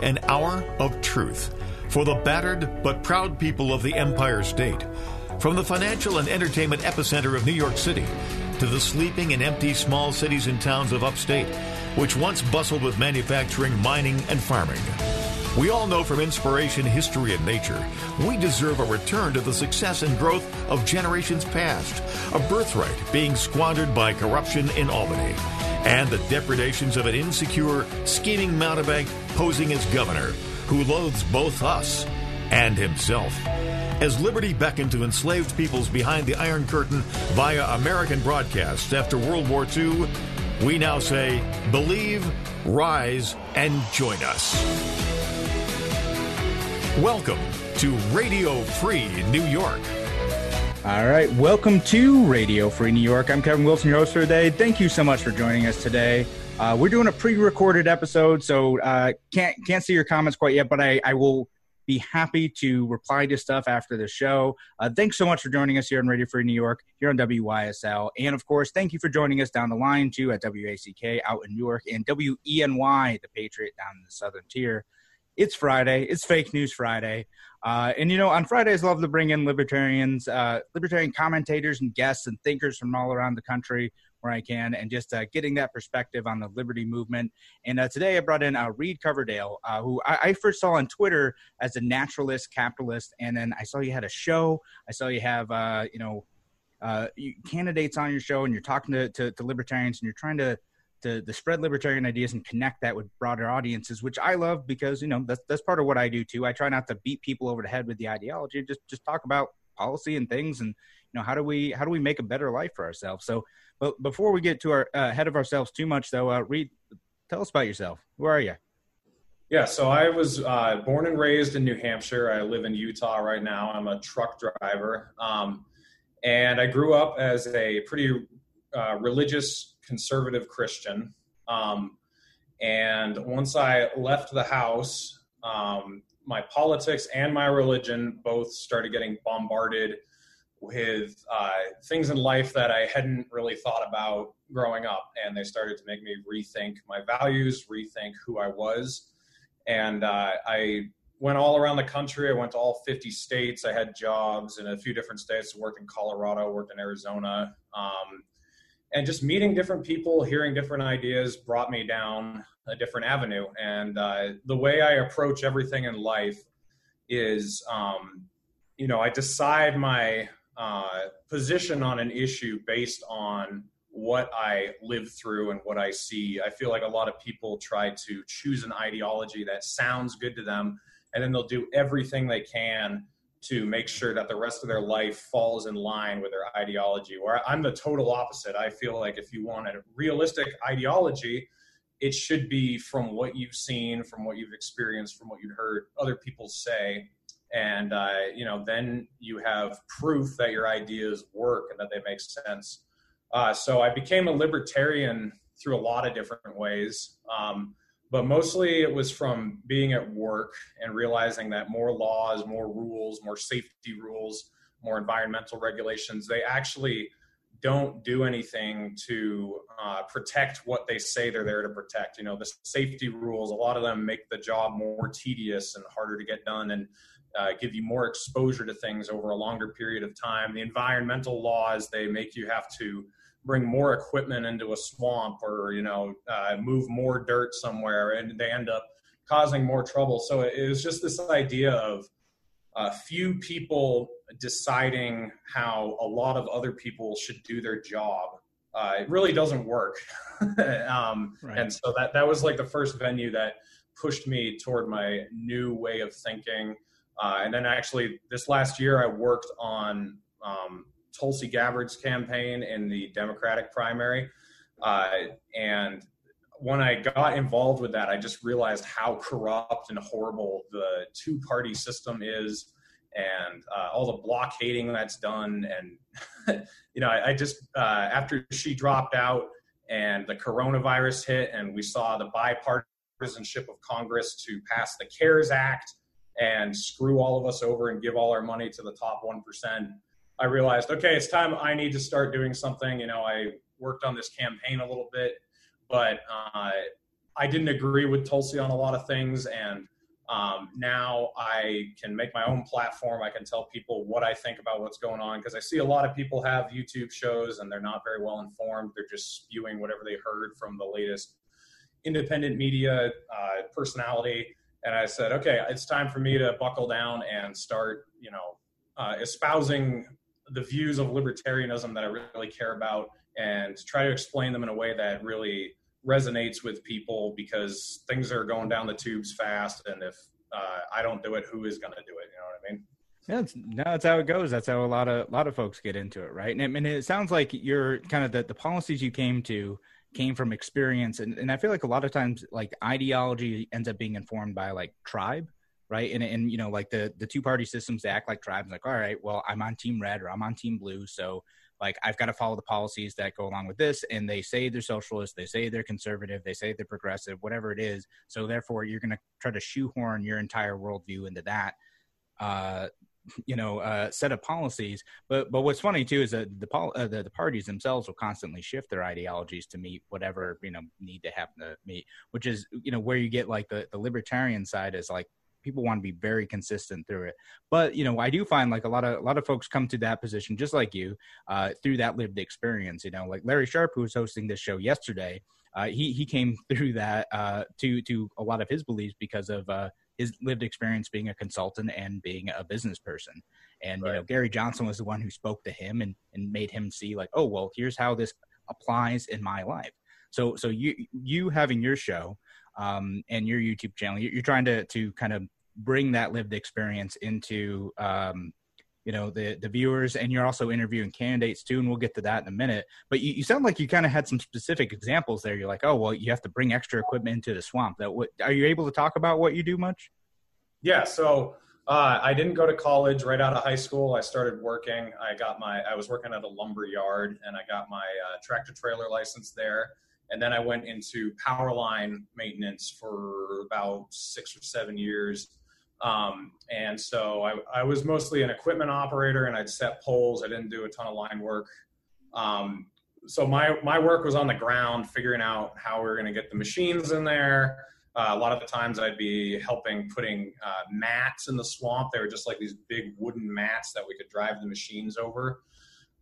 an hour of truth for the battered but proud people of the Empire State. From the financial and entertainment epicenter of New York City to the sleeping and empty small cities and towns of upstate, which once bustled with manufacturing, mining, and farming. We all know from inspiration, history, and nature, we deserve a return to the success and growth of generations past, a birthright being squandered by corruption in Albany, and the depredations of an insecure, scheming mountebank posing as governor who loathes both us and himself. As liberty beckoned to enslaved peoples behind the Iron Curtain via American broadcasts after World War II, we now say, believe, rise, and join us. Welcome to Radio Free New York. All right, welcome to Radio Free Newark. I'm Kevin Wilson, your host for today. Thank you so much for joining us today. Uh, we're doing a pre-recorded episode, so uh, can't can't see your comments quite yet, but I, I will be happy to reply to stuff after the show. Uh, thanks so much for joining us here on Radio Free New York, here on WYSL. And of course, thank you for joining us down the line too at WACK out in New York and WENY, the Patriot down in the southern tier. It's Friday. It's Fake News Friday. Uh, and, you know, on Fridays, I love to bring in libertarians, uh, libertarian commentators and guests and thinkers from all around the country where I can, and just uh, getting that perspective on the liberty movement. And uh, today I brought in uh, Reed Coverdale, uh, who I, I, first saw on Twitter as a naturalist capitalist, and then I saw you had a show. I saw you have, you know, uh, candidates on your show, and you're talking to, to, to libertarians, and you're trying to, to to spread libertarian ideas and connect that with broader audiences, which I love because you know that's that's part of what I do too. I try not to beat people over the head with the ideology, just just talk about policy and things, and you know how do we how do we make a better life for ourselves. So but before we get to our uh, ahead of ourselves too much, though, uh, Reed, tell us about yourself. Who are you? Yeah, so I was uh, born and raised in New Hampshire. I live in Utah right now. I'm a truck driver. Um, and I grew up as a pretty uh, religious, conservative Christian. Um, and once I left the house, um, my politics and my religion both started getting bombarded with uh, things in life that I hadn't really thought about growing up. And they started to make me rethink my values, rethink who I was. And uh, I went all around the country. I went to all 50 states. I had jobs in a few different states. Worked in Colorado, worked in Arizona. Um, and just meeting different people, hearing different ideas brought me down a different avenue. And uh, the way I approach everything in life is, um, you know, I decide my uh, position on an issue based on what I live through and what I see. I feel like a lot of people try to choose an ideology that sounds good to them, and then they'll do everything they can to make sure that the rest of their life falls in line with their ideology. Where I'm the total opposite. I feel like if you want a realistic ideology, it should be from what you've seen, from what you've experienced, from what you've heard other people say, and uh, you know then you have proof that your ideas work and that they make sense uh, so i became a libertarian through a lot of different ways um, but mostly it was from being at work and realizing that more laws more rules more safety rules more environmental regulations they actually don't do anything to uh, protect what they say they're there to protect. You know, the safety rules, a lot of them make the job more tedious and harder to get done. And uh, give you more exposure to things over a longer period of time. The environmental laws they make you have to bring more equipment into a swamp or you know uh, move more dirt somewhere, and they end up causing more trouble. So it was just this idea of a few people deciding how a lot of other people should do their job. Uh, it really doesn't work, um, right. and so that that was like the first venue that pushed me toward my new way of thinking uh, and then actually, this last year, I worked on um, Tulsi Gabbard's campaign in the Democratic primary. Uh, and when I got involved with that, I just realized how corrupt and horrible the two party system is and uh, all the blockading that's done. And, you know, I, I just, uh, after she dropped out and the coronavirus hit, and we saw the bipartisanship of Congress to pass the CARES Act and screw all of us over and give all our money to the top 1%, I realized, okay, it's time I need to start doing something. You know, I worked on this campaign a little bit, but uh, I didn't agree with Tulsi on a lot of things, and um, now I can make my own platform. I can tell people what I think about what's going on because I see a lot of people have YouTube shows and they're not very well informed. They're just spewing whatever they heard from the latest independent media uh, personality. And I said, okay, it's time for me to buckle down and start, you know, uh, espousing the views of libertarianism that I really care about and try to explain them in a way that really resonates with people because things are going down the tubes fast, and if uh, I don't do it, who is going to do it? You know what I mean? Yeah, it's, no, that's how it goes. That's how a lot of a lot of folks get into it, right? And mean, it sounds like you're kind of the, the policies you came to came from experience, and, and I feel like a lot of times like ideology ends up being informed by like tribe, right? And and you know like the the two party systems they act like tribes. Like, all right, well, I'm on team red or I'm on team blue, so like I've got to follow the policies that go along with this. And they say they're socialist, they say they're conservative, they say they're progressive, whatever it is. So therefore, you're going to try to shoehorn your entire worldview into that. Uh, you know, uh, set of policies. But but what's funny too is that the, uh, the, the parties themselves will constantly shift their ideologies to meet whatever you know need to happen to meet. Which is you know where you get like the the libertarian side is like people want to be very consistent through it. But you know, I do find like a lot of a lot of folks come to that position just like you uh, through that lived experience. You know, like Larry Sharpe, who was hosting this show yesterday, uh, he he came through that uh, to to a lot of his beliefs because of uh, his lived experience being a consultant and being a business person. And right. you know, Gary Johnson was the one who spoke to him and and made him see like, oh well, here's how this applies in my life. So so you you having your show um, and your YouTube channel, you're, trying to to kind of bring that lived experience into um, you know the the viewers and you're also interviewing candidates too and we'll get to that in a minute. But you, you sound like you kind of had some specific examples there. You're like oh well you have to bring extra equipment into the swamp. That what are you able to talk about what you do much? Yeah so uh, i didn't go to college right out of high school. I started working. I got my i was working at a lumber yard and i got my uh, tractor trailer license there and then I went into power line maintenance for about six or seven years. Um, and so I, I, was mostly an equipment operator and I'd set poles. I didn't do a ton of line work. Um, so my, my work was on the ground, figuring out how we are going to get the machines in there. Uh, a lot of the times I'd be helping putting uh, mats in the swamp. They were just like these big wooden mats that we could drive the machines over.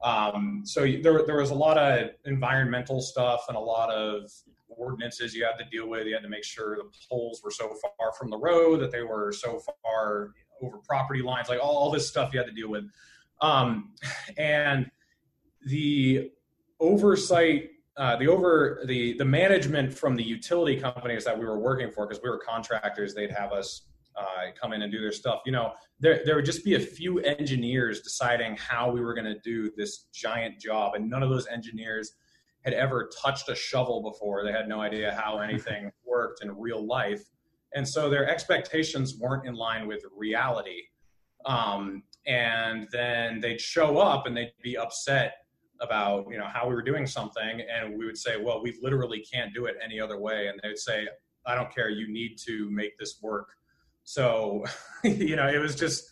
Um, so there, there was a lot of environmental stuff and a lot of ordinances you had to deal with. You had to make sure the poles were so far from the road that they were so far over property lines, like all, all this stuff you had to deal with. Um, and the oversight, uh, the over the the management from the utility companies that we were working for, because we were contractors, they'd have us uh, come in and do their stuff. You know, there there would just be a few engineers deciding how we were going to do this giant job, and none of those engineers had ever touched a shovel before. They had no idea how anything worked in real life, and so their expectations weren't in line with reality. Um, and then they'd show up and they'd be upset about you know how we were doing something and we would say well we literally can't do it any other way and they would say i don't care you need to make this work so, you know, it was just,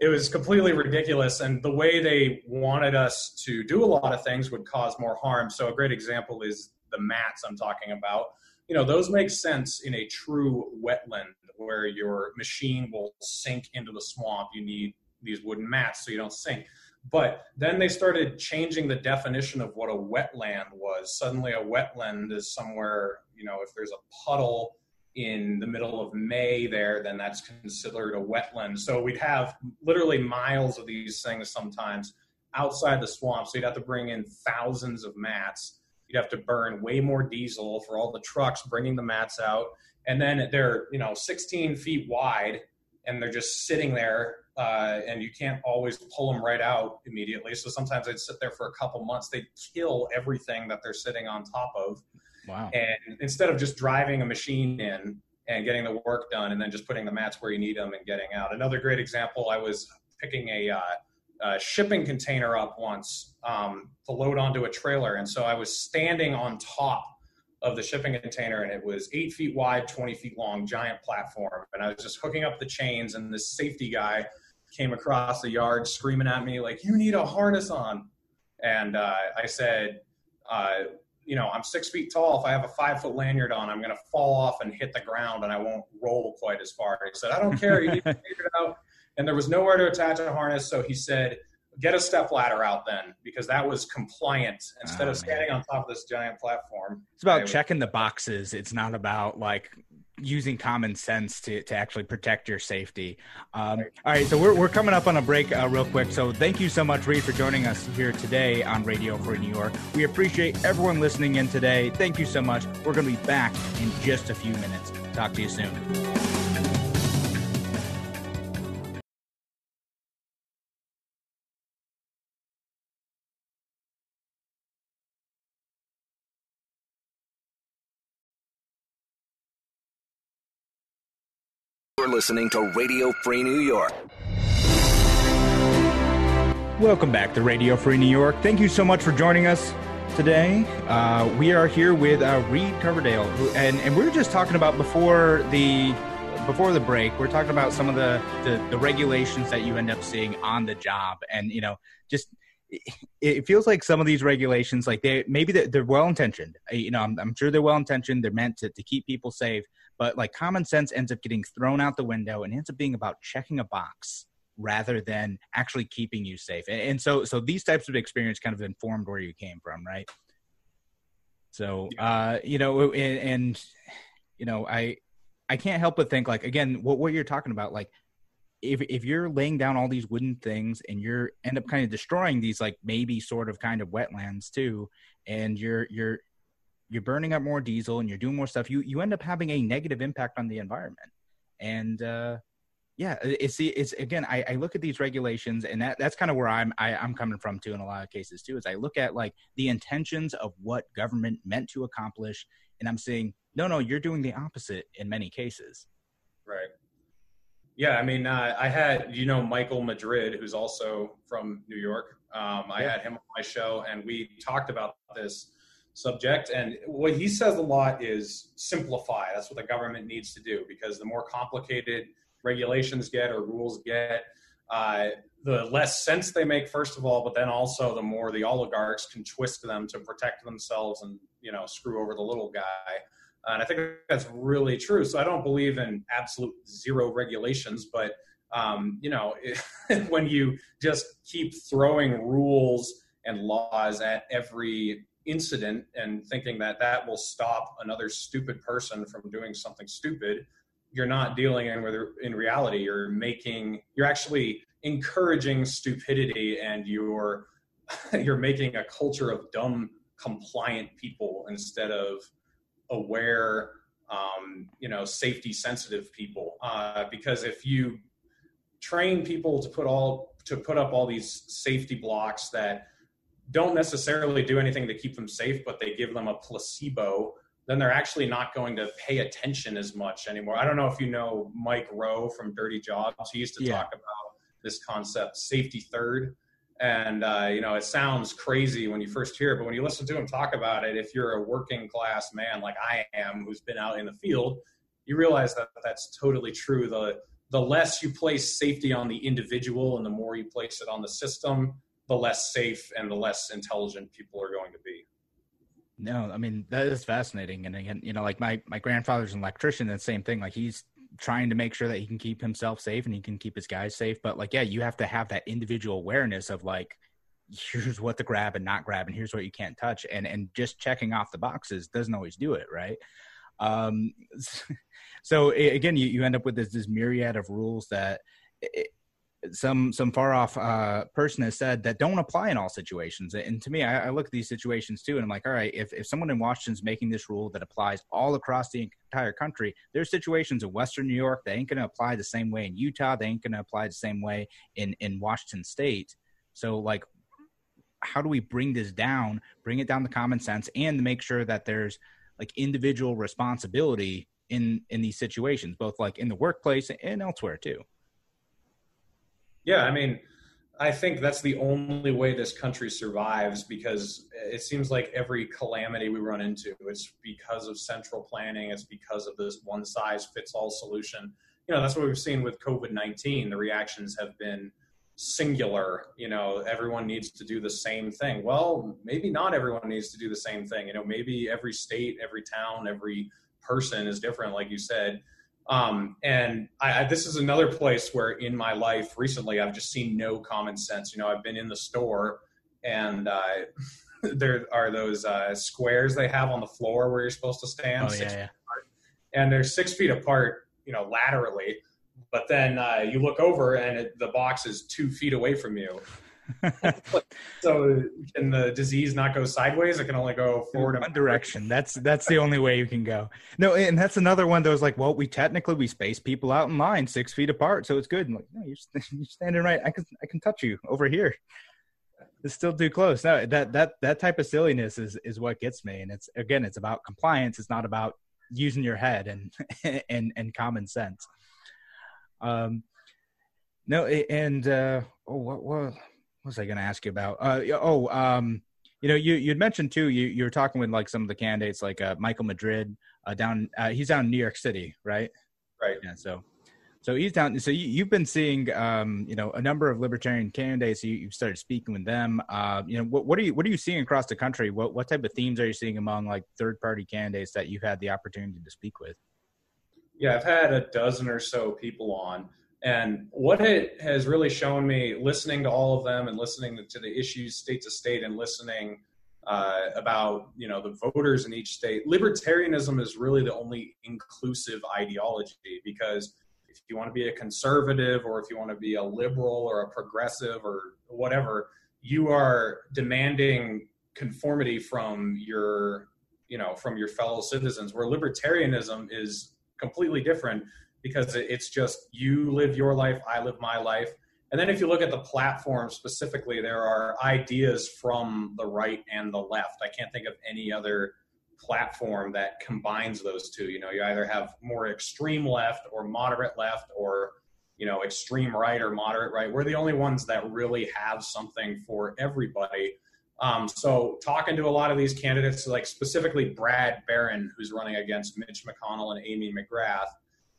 it was completely ridiculous. And the way they wanted us to do a lot of things would cause more harm. So, a great example is the mats I'm talking about. You know, those make sense in a true wetland where your machine will sink into the swamp. You need these wooden mats so you don't sink. But then they started changing the definition of what a wetland was. Suddenly, a wetland is somewhere, you know, if there's a puddle in the middle of May there, then that's considered a wetland. So we'd have literally miles of these things sometimes outside the swamp. So you'd have to bring in thousands of mats. You'd have to burn way more diesel for all the trucks bringing the mats out. And then they're, you know, 16 feet wide and they're just sitting there uh, and you can't always pull them right out immediately. So sometimes they'd sit there for a couple months. They'd kill everything that they're sitting on top of. Wow. And instead of just driving a machine in and getting the work done and then just putting the mats where you need them and getting out. Another great example, I was picking a, uh, a shipping container up once um, to load onto a trailer. And so I was standing on top of the shipping container and it was eight feet wide, 20 feet long, giant platform. And I was just hooking up the chains and this safety guy came across the yard screaming at me like, you need a harness on. And uh, I said, uh, you know, I'm six feet tall. If I have a five foot lanyard on, I'm going to fall off and hit the ground and I won't roll quite as far. He said, I don't care. You need to figure it out. And there was nowhere to attach a harness. So he said, get a step ladder out then because that was compliant instead oh, of ah, standing man. on top of this giant platform. It's about checking the boxes. It's not about like using common sense to, to actually protect your safety. Um, all right, so we're, we're coming up on a break uh, real quick. So thank you so much, Reed, for joining us here today on Radio Free New York. We appreciate everyone listening in today. Thank you so much. We're going to be back in just a few minutes. Talk to you soon. You're listening to Radio Free New York. Welcome back to Radio Free New York. Thank you so much for joining us today. Uh, we are here with uh, Reed Coverdale, and, and we were just talking about before the before the break. We're talking about some of the, the, the regulations that you end up seeing on the job, and you know, just it feels like some of these regulations, like they maybe they're, they're well intentioned. You know, I'm, I'm, sure they're well intentioned. They're meant to, to keep people safe, but like common sense ends up getting thrown out the window and ends up being about checking a box rather than actually keeping you safe. And, and so, so these types of experience kind of informed where you came from, right? So, uh, you know, and, and you know, I, I can't help but think like again, what what you're talking about, like if if you're laying down all these wooden things and you're end up kind of destroying these like maybe sort of kind of wetlands too, and you're you're you're burning up more diesel and you're doing more stuff, you you end up having a negative impact on the environment. And uh, yeah, it's it's again, I, I look at these regulations and that that's kind of where I'm I, am i am coming from too in a lot of cases too. Is I look at like the intentions of what government meant to accomplish, and I'm saying no, no, you're doing the opposite in many cases. Right. Yeah, I mean, uh, I had you know Michael Madrid, who's also from New York. Um, I had him on my show, and we talked about this subject. And what he says a lot is simplify. That's what the government needs to do because the more complicated regulations get or rules get, uh, the less sense they make, first of all, but then also the more the oligarchs can twist them to protect themselves and you know screw over the little guy. And I think that's really true. So I don't believe in absolute zero regulations, but um, you know, when you just keep throwing rules and laws at every incident and thinking that that will stop another stupid person from doing something stupid, you're not dealing in with in reality. You're making you're actually encouraging stupidity and you're you're making a culture of dumb compliant people instead of aware um, you know safety sensitive people uh, because if you train people to put all to put up all these safety blocks that don't necessarily do anything to keep them safe but they give them a placebo then they're actually not going to pay attention as much anymore i don't know if you know mike rowe from dirty jobs he used to yeah. talk about this concept safety third and uh, you know, it sounds crazy when you first hear it, but when you listen to him talk about it, if you're a working class man like I am, who's been out in the field, you realize that that's totally true. The the less you place safety on the individual, and the more you place it on the system, the less safe and the less intelligent people are going to be. No, I mean that is fascinating, and again, you know, like my my grandfather's an electrician, and same thing. Like he's trying to make sure that he can keep himself safe and he can keep his guys safe. But like, yeah, you have to have that individual awareness of like, here's what to grab and not grab, and here's what you can't touch, and and just checking off the boxes doesn't always do it, right? Um, so again, you, you end up with this this myriad of rules that. It, some some far off uh, person has said that don't apply in all situations. And to me, I, I, look at these situations too, and I'm like, all right, if if someone in Washington's making this rule that applies all across the entire country, there's situations in Western New York that ain't going to apply the same way in Utah. They ain't going to apply the same way in in Washington State. So like, how do we bring this down? Bring it down to common sense and make sure that there's like individual responsibility in in these situations, both like in the workplace and elsewhere too. Yeah, I mean, I think that's the only way this country survives because it seems like every calamity we run into, it's because of central planning, it's because of this one size fits all solution. You know, that's what we've seen with COVID 19. The reactions have been singular you know everyone needs to do the same thing well maybe not everyone needs to do the same thing you know maybe every state every town every person is different like you said um, and I, I, this is another place where in my life recently i've just seen no common sense you know i've been in the store and uh, there are those uh, squares they have on the floor where you're supposed to stand oh, yeah, yeah. and they're six feet apart you know laterally but then uh, you look over and it, the box is two feet away from you. so can the disease not go sideways? It can only go forward. One direction. That's that's the only way you can go. No, and that's another one that was like, well, we technically we space people out in line six feet apart, so it's good. And like, no, you're, you're standing right. I can I can touch you over here. It's still too close. No, that that that type of silliness is is what gets me. And it's again, it's about compliance. It's not about using your head and and and common sense. Um, no, and uh, oh, what what, what was I going to ask you about? Uh, oh, um, you know, you you'd mentioned too. You you were talking with like some of the candidates, like uh, Michael Madrid, uh, down. Uh, he's down in New York City, right? Right. Yeah. So, so he's down. So you, you've been seeing, um, you know, a number of libertarian candidates. You, you've started speaking with them. Uh, you know, what, what are you what are you seeing across the country? What what type of themes are you seeing among like third party candidates that you've had the opportunity to speak with? Yeah, I've had a dozen or so people on. And what it has really shown me, listening to all of them and listening to the issues state to state and listening uh, about you know the voters in each state, libertarianism is really the only inclusive ideology because if you want to be a conservative or if you want to be a liberal or a progressive or whatever, you are demanding conformity from your you know from your fellow citizens. Where libertarianism is completely different because it's just you live your life, I live my life. And then if you look at the platform specifically, there are ideas from the right and the left. I can't think of any other platform that combines those two. You know, you either have more extreme left or moderate left or you know extreme right or moderate right. We're the only ones that really have something for everybody. Um, so talking to a lot of these candidates, like specifically Brad Barron, who's running against Mitch McConnell and Amy McGrath,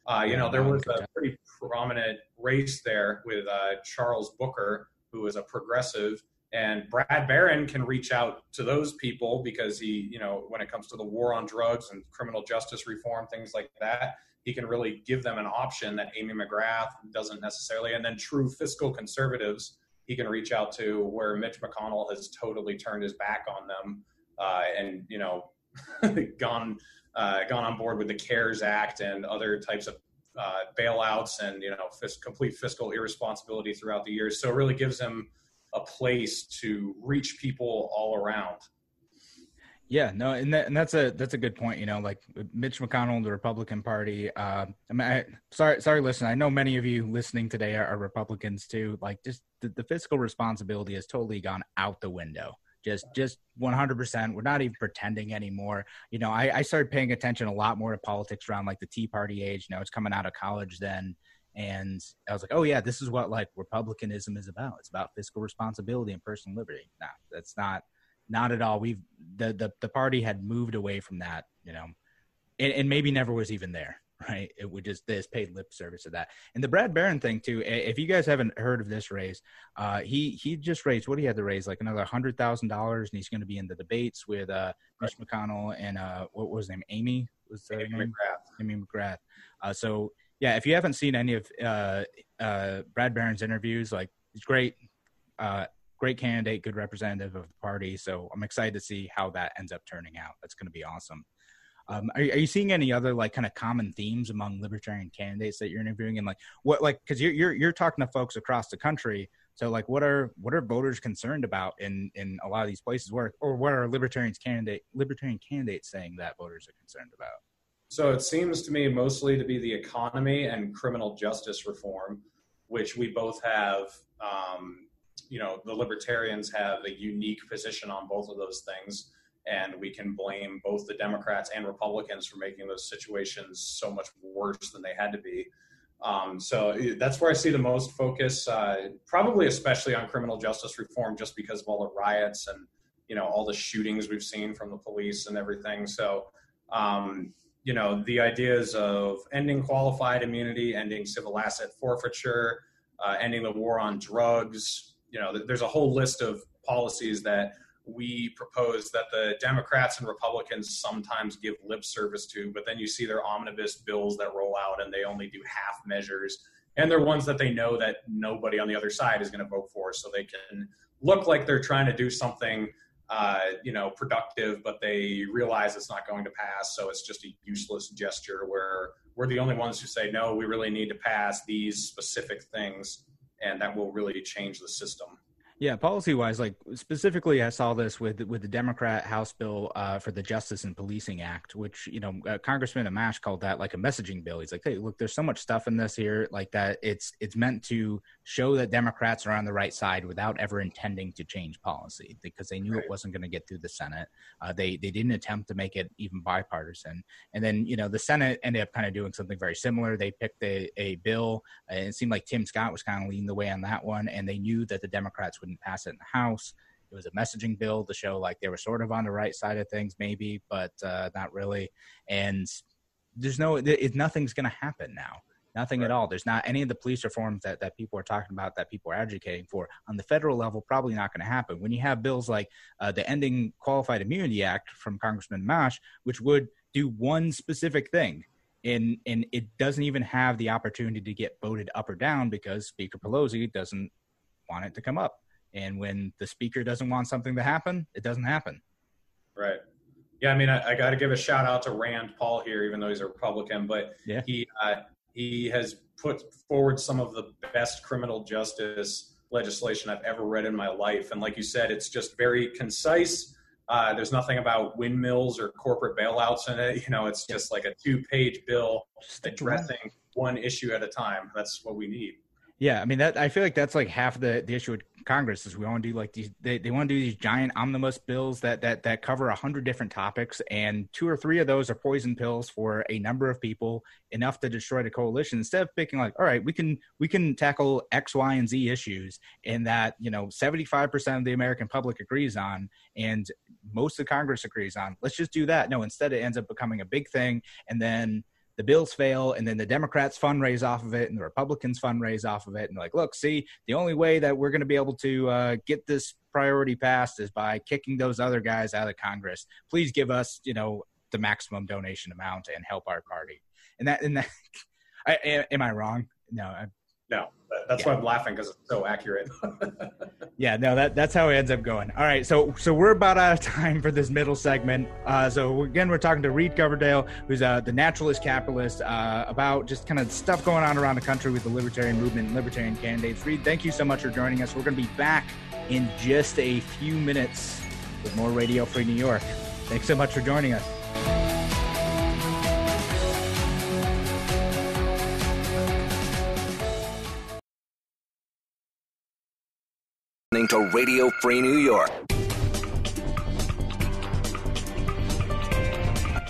uh, you know, there was a pretty prominent race there with uh, Charles Booker, who was a progressive, and Brad Barron can reach out to those people because he, you know, when it comes to the war on drugs and criminal justice reform, things like that, he can really give them an option that Amy McGrath doesn't necessarily. And then true fiscal conservatives, he can reach out to where Mitch McConnell has totally turned his back on them uh, and, you know, gone uh, gone on board with the CARES Act and other types of uh, bailouts and you know fis- complete fiscal irresponsibility throughout the years. So it really gives them a place to reach people all around. Yeah, no, and that, and that's a that's a good point. You know, like Mitch McConnell, the Republican Party. Uh, I mean, I, sorry, sorry, listen. I know many of you listening today are, are Republicans too. Like, just the, the, fiscal responsibility has totally gone out the window just just 100% we're not even pretending anymore. You know I, I started paying attention a lot more to politics around like the tea party age. You know it's coming out of college then. And i was like oh yeah this is what like republicanism is about. It's about fiscal responsibility and personal liberty. No that's not not at all. We've the the, the party had moved away from that you know and, and maybe never was even there right? It would just this paid lip service to that. And the Brad Barron thing too. If you guys haven't heard of this raise, uh, he he just raised what he had to raise like another hundred thousand dollars, and he's going to be in the debates with uh, Mitch McConnell and uh, what was his name? Amy was Amy name? McGrath. Amy McGrath. Uh, so yeah, if you haven't seen any of uh, uh, Brad Barron's interviews, like he's great. Uh, great candidate, good representative of the party. So I'm excited to see how that ends up turning out. That's going to be awesome. Um, are, are you seeing any other like kind of common themes among libertarian candidates that you're interviewing? And like what like because you're, you're you're talking to folks across the country. So like what are what are voters concerned about in in a lot of these places? Where or what are libertarians candidate libertarian candidates saying that voters are concerned about? So it seems to me mostly to be the economy and criminal justice reform which we both have um, you know the libertarians have a unique position on both of those things and we can blame both the Democrats and Republicans for making those situations so much worse than they had to be. Um, so eh, that's where I see the most focus, uh, probably especially on criminal justice reform, just because of all the riots and you know all the shootings we've seen from the police and everything. So um, you know the ideas of ending qualified immunity, ending civil asset forfeiture, uh, ending the war on drugs. You know, there's a whole list of policies that we propose that the Democrats and Republicans sometimes give lip service to, but then you see their omnibus bills that roll out and they only do half measures. And they're ones that they know that nobody on the other side is going to vote for, so they can look like they're trying to do something, uh, you know, productive, but they realize it's not going to pass. So it's just a useless gesture where we're the only ones who say, no, we really need to pass these specific things, and that will really change the system. Yeah, policy wise, like specifically, I saw this with with the Democrat House bill uh, for the Justice and Policing Act, which you know uh, Congressman Amash called that like a messaging bill. He's like, hey, look, there's so much stuff in this here, like that. It's it's meant to show that Democrats are on the right side without ever intending to change policy because they knew right. it wasn't going to get through the Senate. Uh, they they didn't attempt to make it even bipartisan, and then you know the Senate ended up kind of doing something very similar. They picked a, a bill, and it seemed like Tim Scott was kind of leading the way on that one, and they knew that the Democrats would didn't pass it in the House. It was a messaging bill to show like they were sort of on the right side of things, maybe, but uh, not really. And there's no, it, nothing's going to happen now. Nothing right. at all. There's not any of the police reforms that, that people are talking about that people are advocating for on the federal level. Probably not going to happen. When you have bills like uh, the Ending Qualified Immunity Act from Congressman Amash, which would do one specific thing, and and it doesn't even have the opportunity to get voted up or down because Speaker Pelosi doesn't want it to come up. And when the speaker doesn't want something to happen, it doesn't happen. Right. Yeah, I mean, I, I got to give a shout out to Rand Paul here, even though he's a Republican, but yeah. he uh, he has put forward some of the best criminal justice legislation I've ever read in my life. And like you said, it's just very concise. Uh, there's nothing about windmills or corporate bailouts in it. You know, it's just like a two-page bill addressing one issue at a time. That's what we need. Yeah, I mean that. I feel like that's like half the the issue with Congress is we want to do like these. They, they want to do these giant omnibus bills that that that cover a hundred different topics, and two or three of those are poison pills for a number of people, enough to destroy the coalition. Instead of picking like, all right, we can we can tackle X, Y, and Z issues, and that you know seventy five percent of the American public agrees on, and most of Congress agrees on. Let's just do that. No, instead it ends up becoming a big thing, and then the bills fail and then the democrats fundraise off of it and the republicans fundraise off of it and like look see the only way that we're going to be able to uh, get this priority passed is by kicking those other guys out of congress. Please give us you know the maximum donation amount and help our party. And that and that I, am i wrong? No no that's yeah. why i'm laughing because it's so accurate yeah, no, that that's how it ends up going. All right, so so we're about out of time for this middle segment. Uh, so again, we're talking to Reed Coverdale, who's uh, the naturalist capitalist, uh, about just kind of stuff going on around the country with the libertarian movement and libertarian candidates. Reed, thank you so much for joining us. We're going to be back in just a few minutes with more Radio Free New York. Thanks so much for joining us. Radio Free New York.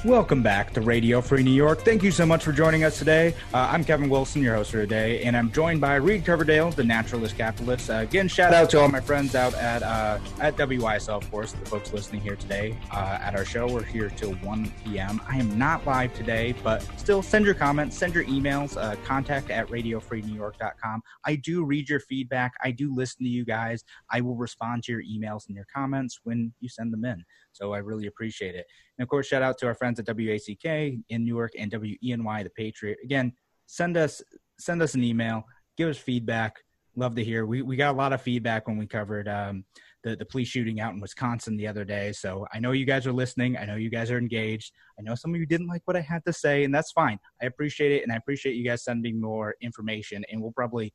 Welcome back to Radio Free New York. Thank you so much for joining us today. Uh, I'm Kevin Wilson, your host for today, and I'm joined by Reed Coverdale, the naturalist capitalist. Uh, again, shout out to all my friends out at uh, at WYSL, of course, the folks listening here today uh, at our show. We're here till 1 p.m. I am not live today, but still send your comments, send your emails, uh, contact at radiofreenewyork.com. I do read your feedback. I do listen to you guys. I will respond to your emails and your comments when you send them in. So I really appreciate it. And of course, shout out to our friends at WACK in Newark and WENY, the Patriot. Again, send us send us an email, give us feedback. Love to hear. We we got a lot of feedback when we covered um, the the police shooting out in Wisconsin the other day. So I know you guys are listening. I know you guys are engaged. I know some of you didn't like what I had to say, and that's fine. I appreciate it, and I appreciate you guys sending more information. And we'll probably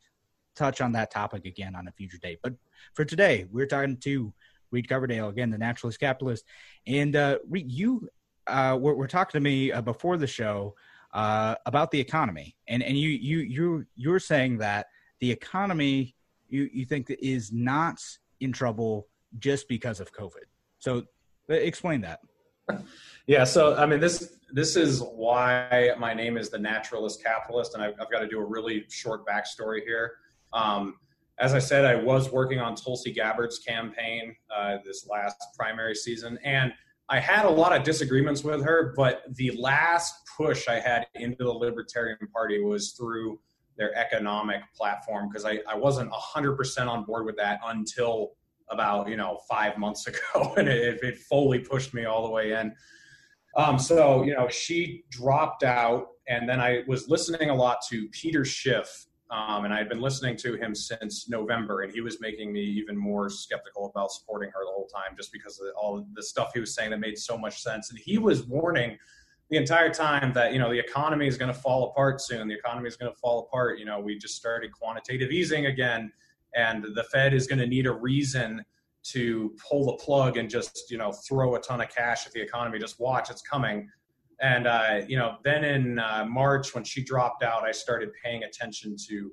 touch on that topic again on a future date. But for today, we're talking to Reed Coverdale, again, the naturalist capitalist. And uh, Reed, you uh, were, were, talking to me uh, before the show uh, about the economy, and and you you you you're saying that the economy you you think is not in trouble just because of COVID. So uh, explain that. Yeah, so I mean this this is why my name is the naturalist capitalist, and I've, I've got to do a really short backstory here. Um, as I said, I was working on Tulsi Gabbard's campaign uh, this last primary season, and I had a lot of disagreements with her. But the last push I had into the Libertarian Party was through their economic platform because I, I wasn't 100% on board with that until about you know five months ago and it, it fully pushed me all the way in um, so you know she dropped out and then i was listening a lot to peter schiff um, and i had been listening to him since november and he was making me even more skeptical about supporting her the whole time just because of all the stuff he was saying that made so much sense. And he was warning the entire time that you know the economy is going to fall apart soon. The economy is going to fall apart. You know we just started quantitative easing again and the fed is going to need a reason to pull the plug and just you know throw a ton of cash at the economy. Just watch it's coming and uh, you know then in uh, march when she dropped out i started paying attention to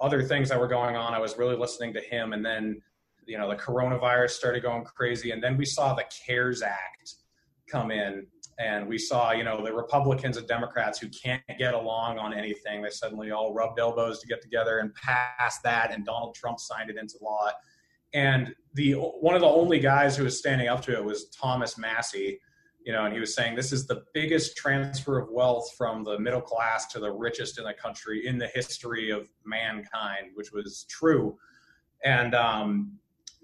other things that were going on. I was really listening to him. And then you know the coronavirus started going crazy. And then we saw the cares act come in. And we saw you know the republicans and democrats who can't get along on anything. They suddenly all rubbed elbows to get together and pass that. And donald trump signed it into law. And the one of the only guys who was standing up to it was thomas massie you know and he was saying this is the biggest transfer of wealth from the middle class to the richest in the country in the history of mankind which was true and um,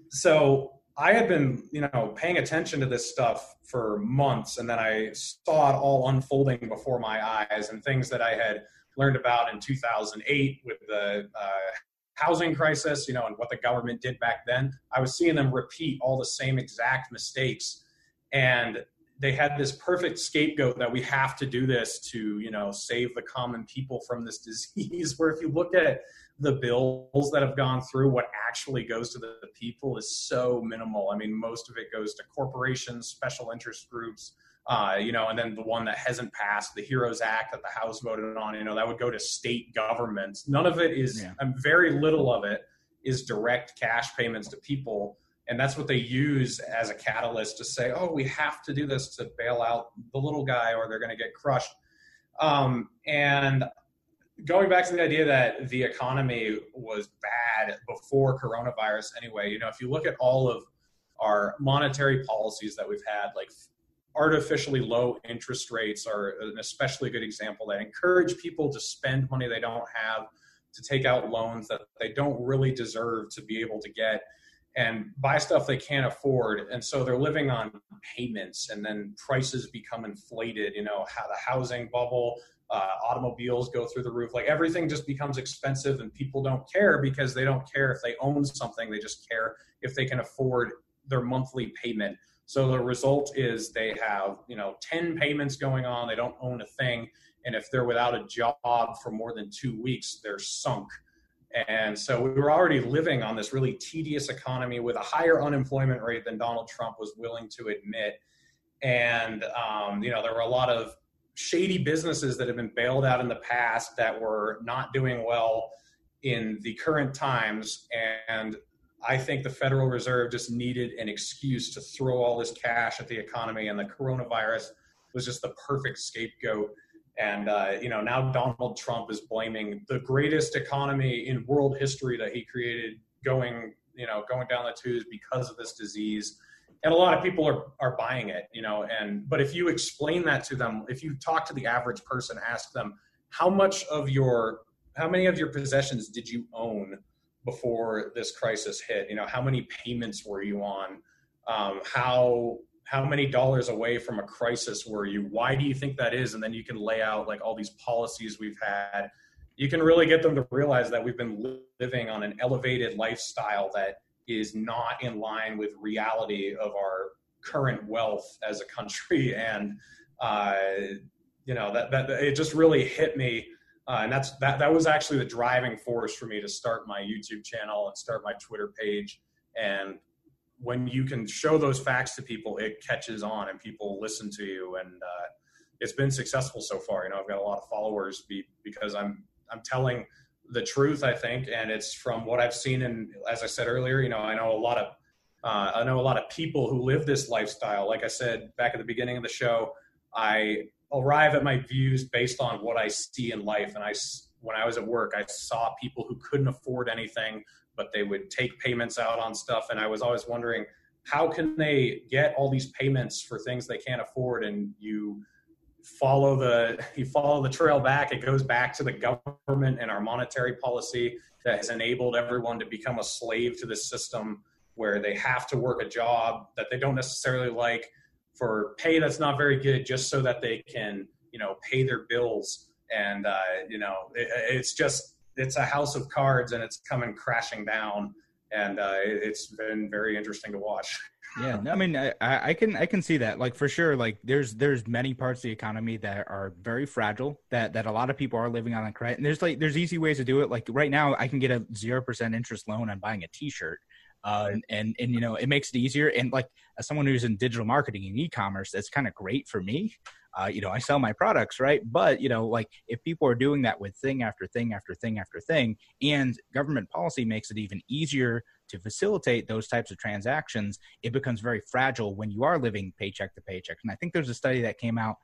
so I had been, you know, paying attention to this stuff for months, and then I saw it all unfolding before my eyes, and things that I had learned about in 2008 with the uh, housing crisis, you know, and what the government did back then. I was seeing them repeat all the same exact mistakes, and they had this perfect scapegoat that we have to do this to, you know, save the common people from this disease. Where if you look at the bills that have gone through, what actually goes to the people is so minimal. I mean, most of it goes to corporations, special interest groups, uh, you know, and then the one that hasn't passed, the HEROES Act that the House voted on, you know, that would go to state governments. None of it is, yeah. very little of it is direct cash payments to people. And that's what they use as a catalyst to say, oh, we have to do this to bail out the little guy or they're going to get crushed. Um, and going back to the idea that the economy was bad before coronavirus anyway you know if you look at all of our monetary policies that we've had like artificially low interest rates are an especially good example that encourage people to spend money they don't have to take out loans that they don't really deserve to be able to get and buy stuff they can't afford and so they're living on payments and then prices become inflated you know how the housing bubble uh, automobiles go through the roof like everything just becomes expensive and people don't care because they don't care if they own something they just care if they can afford their monthly payment. So the result is they have you know 10 payments going on they don't own a thing and if they're without a job for more than two weeks they're sunk and so we were already living on this really tedious economy with a higher unemployment rate than donald trump was willing to admit and um, you know there were a lot of shady businesses that have been bailed out in the past that were not doing well in the current times. And I think the Federal Reserve just needed an excuse to throw all this cash at the economy, and the coronavirus was just the perfect scapegoat. And uh, you know now Donald Trump is blaming the greatest economy in world history that he created going you know going down the tubes because of this disease. And a lot of people are are buying it you know and but if you explain that to them if you talk to the average person ask them how much of your how many of your possessions did you own before this crisis hit? You know how many payments were you on? Um, how how many dollars away from a crisis were you? Why do you think that is? And then you can lay out like all these policies we've had. You can really get them to realize that we've been living on an elevated lifestyle that is not in line with reality of our current wealth as a country. And uh, you know that, that it just really hit me. Uh, and that's that that was actually the driving force for me to start my youtube channel and start my twitter page. And when you can show those facts to people it catches on and people listen to you and uh, it's been successful so far you know i've got a lot of followers be, because i'm i'm telling the truth, I think, and it's from what I've seen. And as I said earlier, you know, I know a lot of uh, I know a lot of people who live this lifestyle. Like I said back at the beginning of the show, I arrive at my views based on what I see in life. And I, when I was at work, I saw people who couldn't afford anything, but they would take payments out on stuff. And I was always wondering, how can they get all these payments for things they can't afford? And you follow the you follow the trail back, it goes back to the government and our monetary policy that has enabled everyone to become a slave to the system where they have to work a job that they don't necessarily like for pay that's not very good just so that they can you know pay their bills and uh, you know it, it's just it's a house of cards and it's coming crashing down. And uh, it's been very interesting to watch. Yeah i mean I, I can i can see that. Like for sure like there's there's many parts of the economy that are very fragile that that a lot of people are living on credit and there's like there's easy ways to do it. Like right now i can get a zero percent interest loan on buying a t-shirt. Uh, and, and and you know it makes it easier. And like as someone who's in digital marketing and e-commerce that's kind of great for me uh, you know, I sell my products, right? But, you know, like if people are doing that with thing after thing after thing after thing, and government policy makes it even easier to facilitate those types of transactions, it becomes very fragile when you are living paycheck to paycheck. And I think there's a study that came out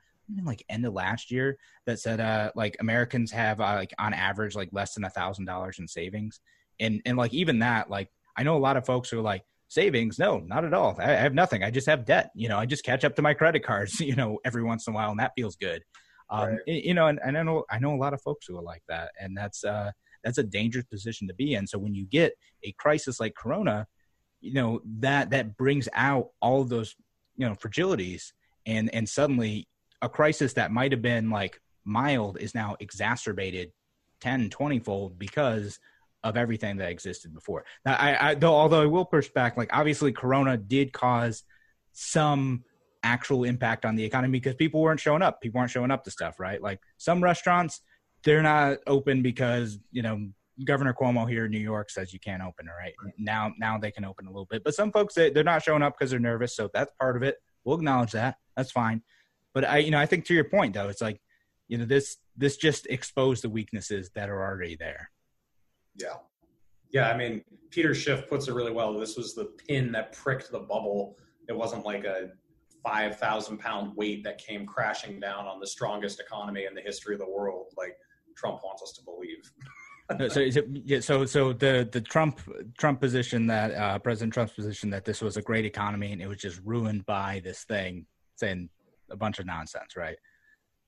like end of last year that said uh like Americans have uh, like on average like less than a thousand dollars in savings. And and like even that, like I know a lot of folks who are like, savings? No not at all. I have nothing. I just have debt. You know i just catch up to my credit cards you know every once in a while and that feels good. Um right. you know and, and, i know i know a lot of folks who are like that and that's uh that's a dangerous position to be in. So when you get a crisis like corona you know that that brings out all of those you know fragilities and and suddenly a crisis that might have been like mild is now exacerbated 10 20 fold because of everything that existed before. Now, I, I though, although I will push back, like obviously Corona did cause some actual impact on the economy because people weren't showing up. People weren't showing up to stuff, right? Like some restaurants, they're not open because you know Governor Cuomo here in New York says you can't open. All right, now now they can open a little bit, but some folks they, they're not showing up because they're nervous. So that's part of it. We'll acknowledge that. That's fine. But I, you know, I think to your point though, it's like, you know, this this just exposed the weaknesses that are already there. Yeah. Yeah. I mean, Peter Schiff puts it really well. This was the pin that pricked the bubble. It wasn't like a 5,000 pound weight that came crashing down on the strongest economy in the history of the world, like Trump wants us to believe. so, it, yeah, so, so the the Trump Trump position that uh, President Trump's position that this was a great economy and it was just ruined by this thing, saying a bunch of nonsense, right?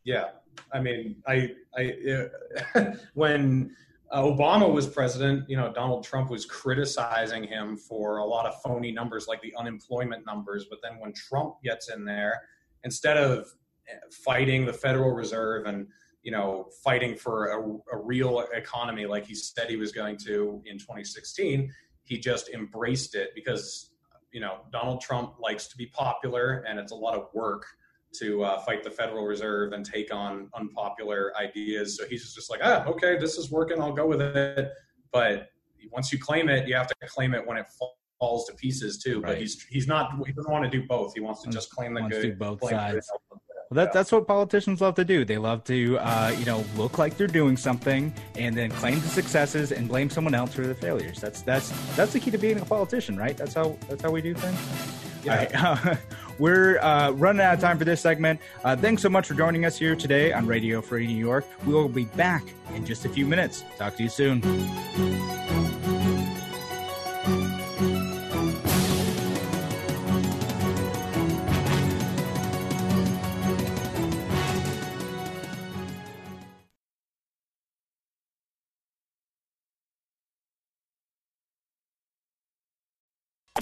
Yeah, I mean, I, I, uh, when uh, Obama was president, you know, Donald Trump was criticizing him for a lot of phony numbers like the unemployment numbers. But then when Trump gets in there, instead of eh, fighting the Federal Reserve and, you know, fighting for a, a real economy like he said he was going to in 2016, he just embraced it because, you know, Donald Trump likes to be popular and it's a lot of work to uh, fight the Federal Reserve and take on unpopular ideas. So he's just like, ah, okay, this is working. I'll go with it. But once you claim it, you have to claim it when it falls to pieces too. Right. But he's he's not. He doesn't want to do both. He wants to just claim the good. Do both sides. Well, that, that's what politicians love to do. They love to, uh, you know, look like they're doing something and then claim the successes and blame someone else for the failures. That's that's that's the key to being a politician, right? That's how that's how we do things. Yeah. All right. We're uh, running out of time for this segment. Uh, thanks so much for joining us here today on Radio Free New York. We will be back in just a few minutes. Talk to you soon.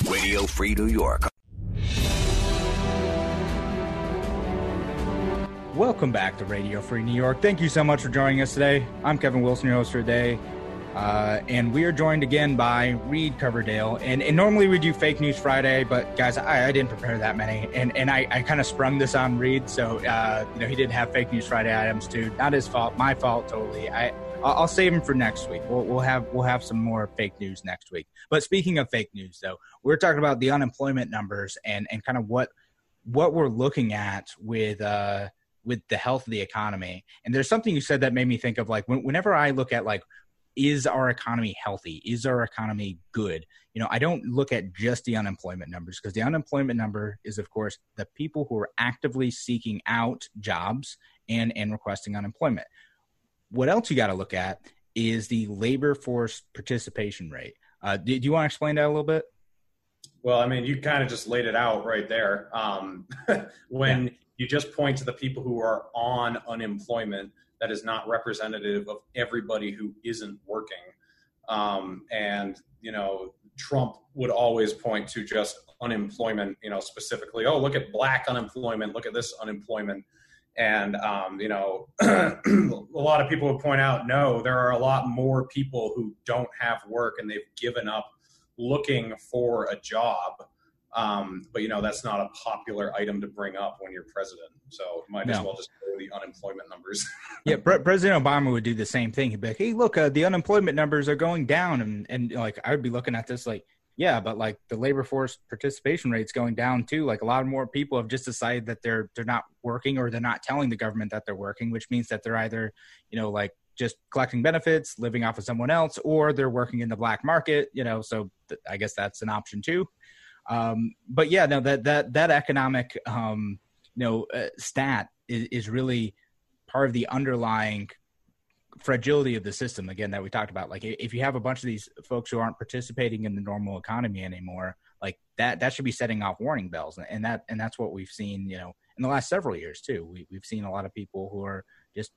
Radio Free New York. Welcome back to Radio Free New York. Thank you so much for joining us today. I'm Kevin Wilson, your host for today. Uh, and we are joined again by Reed Coverdale. And, and normally we do Fake News Friday, but guys, I, I didn't prepare that many. And, and I, I kind of sprung this on Reed. So, uh, you know, he didn't have Fake News Friday items too. Not his fault, my fault totally. I, I'll save him for next week. We'll, we'll have we'll have some more fake news next week. But speaking of fake news, though, we're talking about the unemployment numbers and and kind of what what we're looking at with uh, with the health of the economy. And there's something you said that made me think of like when, whenever I look at like, is our economy healthy? Is our economy good? You know, I don't look at just the unemployment numbers because the unemployment number is, of course, the people who are actively seeking out jobs and and requesting unemployment. What else you got to look at is the labor force participation rate. Uh, do, do you want to explain that a little bit? Well, I mean, you kind of just laid it out right there. Um, when you just point to the people who are on unemployment that is not representative of everybody who isn't working. Um, and, you know, Trump would always point to just unemployment, you know, specifically, oh, look at black unemployment, look at this unemployment. And, um, you know, a lot of people would point out, no, there are a lot more people who don't have work and they've given up looking for a job. Um, but you know that's not a popular item to bring up when you're president. So might no. as well just go the unemployment numbers. yeah, President Obama would do the same thing. He'd be like, "Hey, look, uh, the unemployment numbers are going down," and and like I would be looking at this like, yeah, but like the labor force participation rate's going down too. Like a lot more people have just decided that they're they're not working or they're not telling the government that they're working, which means that they're either you know like just collecting benefits, living off of someone else, or they're working in the black market. You know, so th- I guess that's an option too. Um, but yeah, no, that that that economic um, you know uh, stat is, is really part of the underlying fragility of the system again that we talked about. Like if you have a bunch of these folks who aren't participating in the normal economy anymore like that that should be setting off warning bells. And that and that's what we've seen you know in the last several years too. We, we've seen a lot of people who are just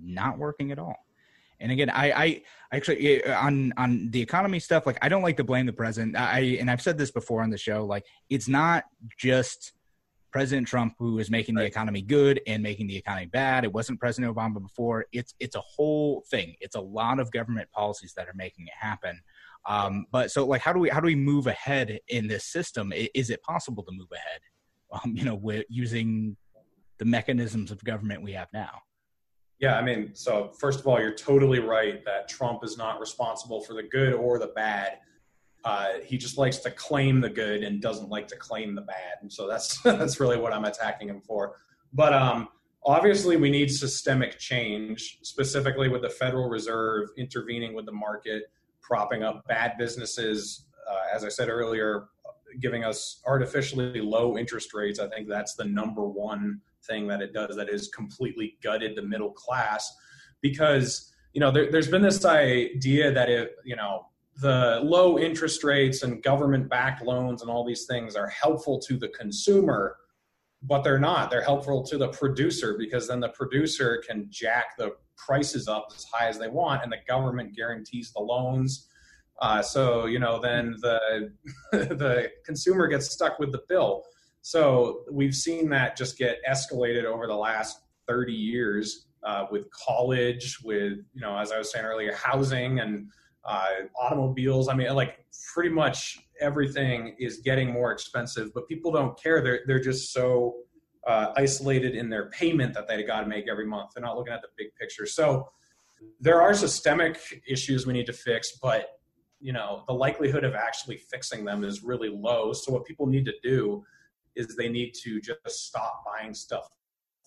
not working at all and again, I, I actually on on the economy stuff, like I don't like to blame the president. I and I've said this before on the show, like it's not just President Trump who is making the economy good and making the economy bad. It wasn't President Obama before. It's it's a whole thing. It's a lot of government policies that are making it happen. Um, but so like how do we how do we move ahead in this system? Is it possible to move ahead? Um, you know, with using the mechanisms of government we have now. Yeah, I mean, so first of all, you're totally right that Trump is not responsible for the good or the bad. Uh, he just likes to claim the good and doesn't like to claim the bad, and so that's that's really what I'm attacking him for. But um, obviously, we need systemic change, specifically with the Federal Reserve intervening with the market, propping up bad businesses. Uh, as I said earlier, giving us artificially low interest rates. I think that's the number one thing that it does that is completely gutted the middle class because you know there, there's been this idea that it you know the low interest rates and government backed loans and all these things are helpful to the consumer but they're not. They're helpful to the producer because then the producer can jack the prices up as high as they want and the government guarantees the loans. Uh, so you know then the the consumer gets stuck with the bill so we've seen that just get escalated over the last 30 years uh, with college, with, you know, as I was saying earlier, housing and uh, automobiles. I mean, like pretty much everything is getting more expensive, but people don't care. They're, they're just so uh, isolated in their payment that they got to make every month. They're not looking at the big picture. So there are systemic issues we need to fix, but you know the likelihood of actually fixing them is really low. So what people need to do is they need to just stop buying stuff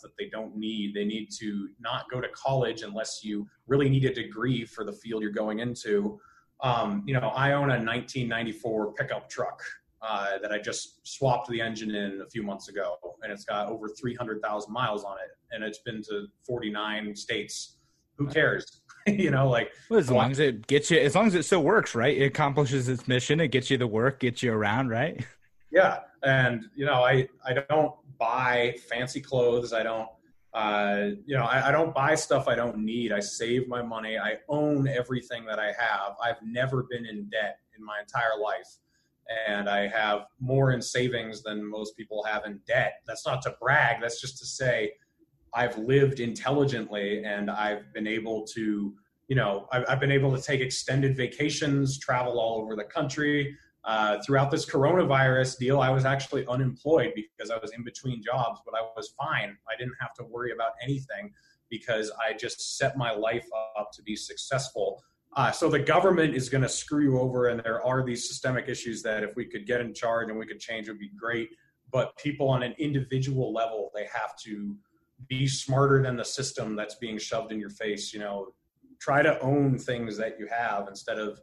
that they don't need. They need to not go to college unless you really need a degree for the field you're going into. Um, you know, I own a 1994 pickup truck uh, that I just swapped the engine in a few months ago, and it's got over 300,000 miles on it, and it's been to 49 states. Who cares? you know, like well, as long as it gets you, as long as it still works, right? It accomplishes its mission. It gets you the work, gets you around, right? Yeah, and you know, I I don't buy fancy clothes. I don't. Uh, you know, I, I don't buy stuff I don't need. I save my money. I own everything that I have. I've never been in debt in my entire life and I have more in savings than most people have in debt. That's not to brag, that's just to say I've lived intelligently and I've been able to, you know, I've, I've been able to take extended vacations, travel all over the country uh, throughout this coronavirus deal, I was actually unemployed because I was in between jobs, but I was fine. I didn't have to worry about anything because I just set my life up to be successful. Uh, so the government is going to screw you over, and there are these systemic issues that if we could get in charge and we could change, it would be great. But people on an individual level, they have to be smarter than the system that's being shoved in your face. You know, try to own things that you have instead of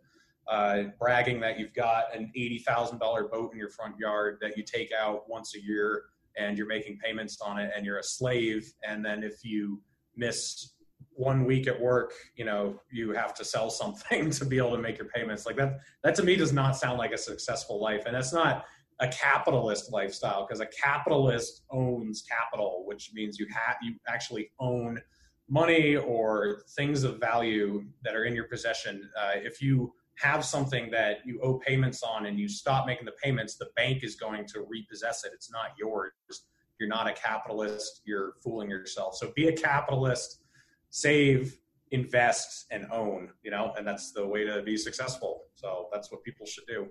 uh, bragging that you've got an $80,000 boat in your front yard that you take out once a year and you're making payments on it and you're a slave. And then if you miss one week at work, you know, you have to sell something to be able to make your payments. Like that, that to me does not sound like a successful life. And that's not, a capitalist lifestyle because a capitalist owns capital, which means you have you actually own money or things of value that are in your possession. Uh, if you have something that you owe payments on and you stop making the payments, the bank is going to repossess it. It's not yours. You're not a capitalist. You're fooling yourself. So be a capitalist, save, invest, and own. You know, and that's the way to be successful. So that's what people should do.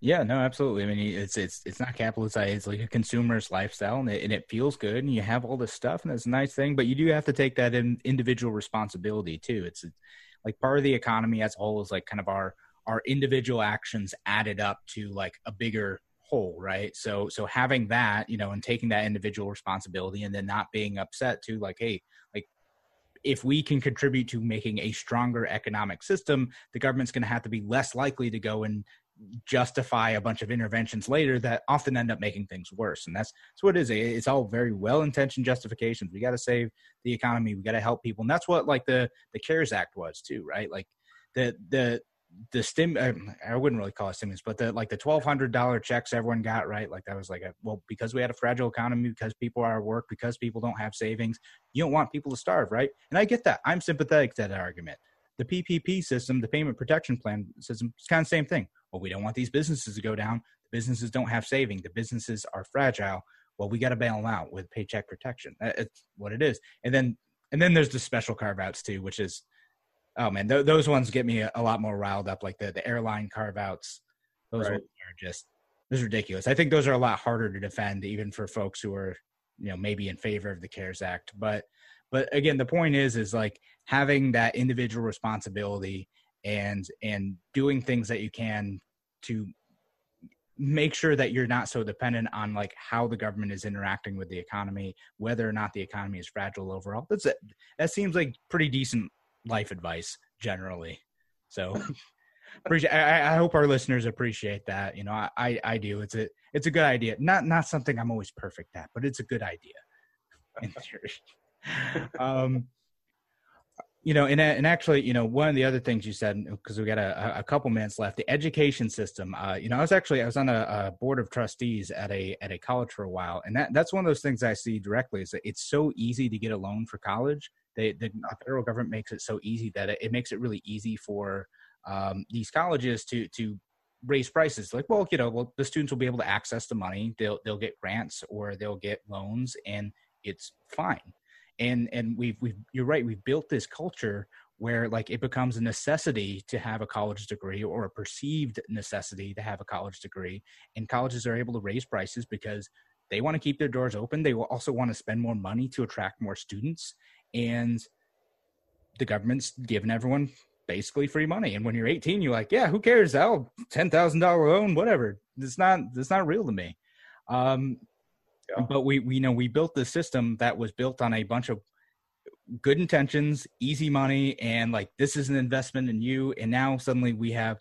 Yeah, no, absolutely. I mean, it's it's it's not capitalist. It's like a consumer's lifestyle, and it, and it feels good, and you have all this stuff, and it's a nice thing. But you do have to take that in individual responsibility too. It's like part of the economy as a whole is like kind of our our individual actions added up to like a bigger whole, right? So so having that, you know, and taking that individual responsibility, and then not being upset to like, hey, like if we can contribute to making a stronger economic system, the government's going to have to be less likely to go and justify a bunch of interventions later that often end up making things worse. And that's, that's what it is. It's all very well intentioned justifications. We got to save the economy. We got to help people. And that's what like the, the CARES Act was too, right? Like the, the, the stim um, I wouldn't really call it stimulus, but the like the twelve hundred dollar checks everyone got right, like that was like a well because we had a fragile economy, because people are at work, because people don't have savings, you don't want people to starve, right? And I get that. I'm sympathetic to that argument. The PPP system, the payment protection plan system, it's kind of the same thing. Well, we don't want these businesses to go down. The businesses don't have saving. The businesses are fragile. Well, we got to bail them out with paycheck protection. It's what it is. And then and then there's the special carve outs too, which is oh man, th- those ones get me a, a, lot more riled up. Like the the airline carve outs, those right. are just those ridiculous. I think those are a lot harder to defend, even for folks who are you know maybe in favor of the CARES Act. But but again, the point is is like having that individual responsibility and and doing things that you can to make sure that you're not so dependent on like how the government is interacting with the economy whether or not the economy is fragile overall. That's it that seems like pretty decent life advice generally. So appreciate I, I, hope our listeners appreciate that. You know I, I i do. It's a it's a good idea. Not not something i'm always perfect at but it's a good idea. Um you know, and and actually, you know, one of the other things you said because we got a, a couple minutes left, the education system. Uh, you know, I was actually I was on a, a, board of trustees at a at a college for a while, and that that's one of those things I see directly is that it's so easy to get a loan for college. They, the, federal government makes it so easy that it, it makes it really easy for um, these colleges to to raise prices. Like, well, you know, well, the students will be able to access the money. They'll they'll get grants or they'll get loans, and it's fine and and we've we've you're right we've built this culture where like it becomes a necessity to have a college degree or a perceived necessity to have a college degree. And colleges are able to raise prices because they want to keep their doors open. They will also want to spend more money to attract more students. And the government's giving everyone basically free money. And when you're 18 you're like yeah who cares? Oh $10000 loan whatever. It's not it's not real to me. Um yeah. But we, we you know we built this system that was built on a bunch of good intentions, easy money, and like this is an investment in you. And now suddenly we have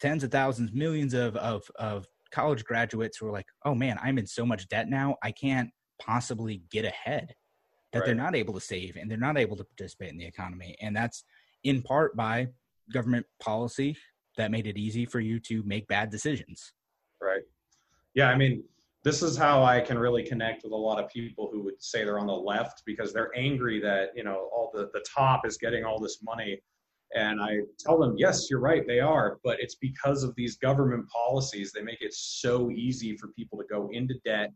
tens of thousands, millions of of of college graduates who are like, oh man, I'm in so much debt now, I can't possibly get ahead. That right. they're not able to save and they're not able to participate in the economy, and that's in part by government policy that made it easy for you to make bad decisions. Right. Yeah, I mean, this is how I can really connect with a lot of people who would say they're on the left because they're angry that you know all the the top is getting all this money. And I tell them yes you're right they are but it's because of these government policies. They make it so easy for people to go into debt.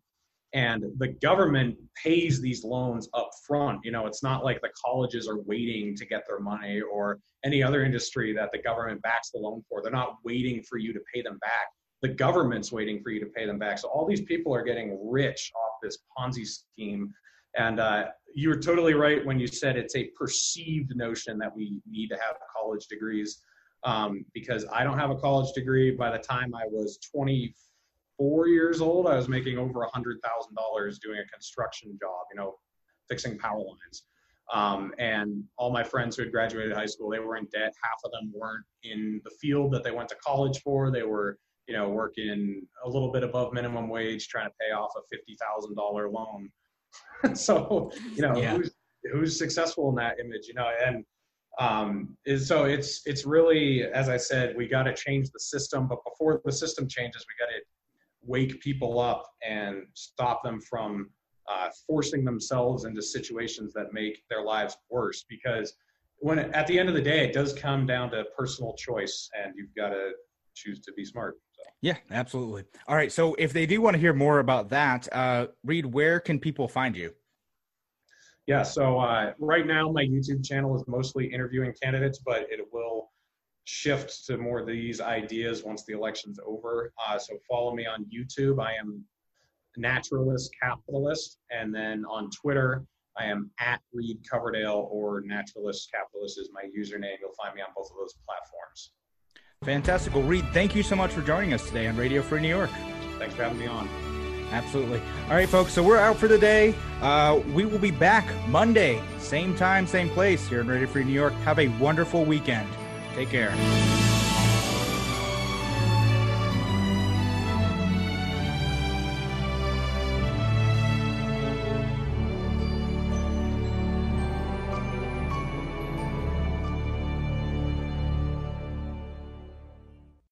And the government pays these loans up front you know it's not like the colleges are waiting to get their money or any other industry that the government backs the loan for. They're not waiting for you to pay them back the government's waiting for you to pay them back. So all these people are getting rich off this Ponzi scheme. And uh, you were totally right when you said it's a perceived notion that we need to have college degrees. Um, because I don't have a college degree. By the time I was 24 years old, I was making over a hundred thousand dollars doing a construction job. You know, fixing power lines. Um, and all my friends who had graduated high school, they were in debt. Half of them weren't in the field that they went to college for. They were you know, working a little bit above minimum wage, trying to pay off a fifty thousand dollar loan. so, you know, yeah. who's who's successful in that image, you know, and um, is so it's it's really as I said, we got to change the system. But before the system changes, we got to wake people up and stop them from uh, forcing themselves into situations that make their lives worse because when at the end of the day it does come down to personal choice and you've got to choose to be smart so. yeah absolutely all right so if they do want to hear more about that uh, reed where can people find you yeah so uh, right now my youtube channel is mostly interviewing candidates but it will shift to more of these ideas once the election's over uh, so follow me on youtube i am naturalist capitalist. And then on Twitter, I am at Reed Coverdale or Naturalist Capitalist is my username. You'll find me on both of those platforms. Fantastic. Well, Reed, thank you so much for joining us today on Radio Free New York. Thanks for having me on. Absolutely. All right, folks. So we're out for the day. Uh, we will be back Monday, same time, same place here in Radio Free New York. Have a wonderful weekend. Take care.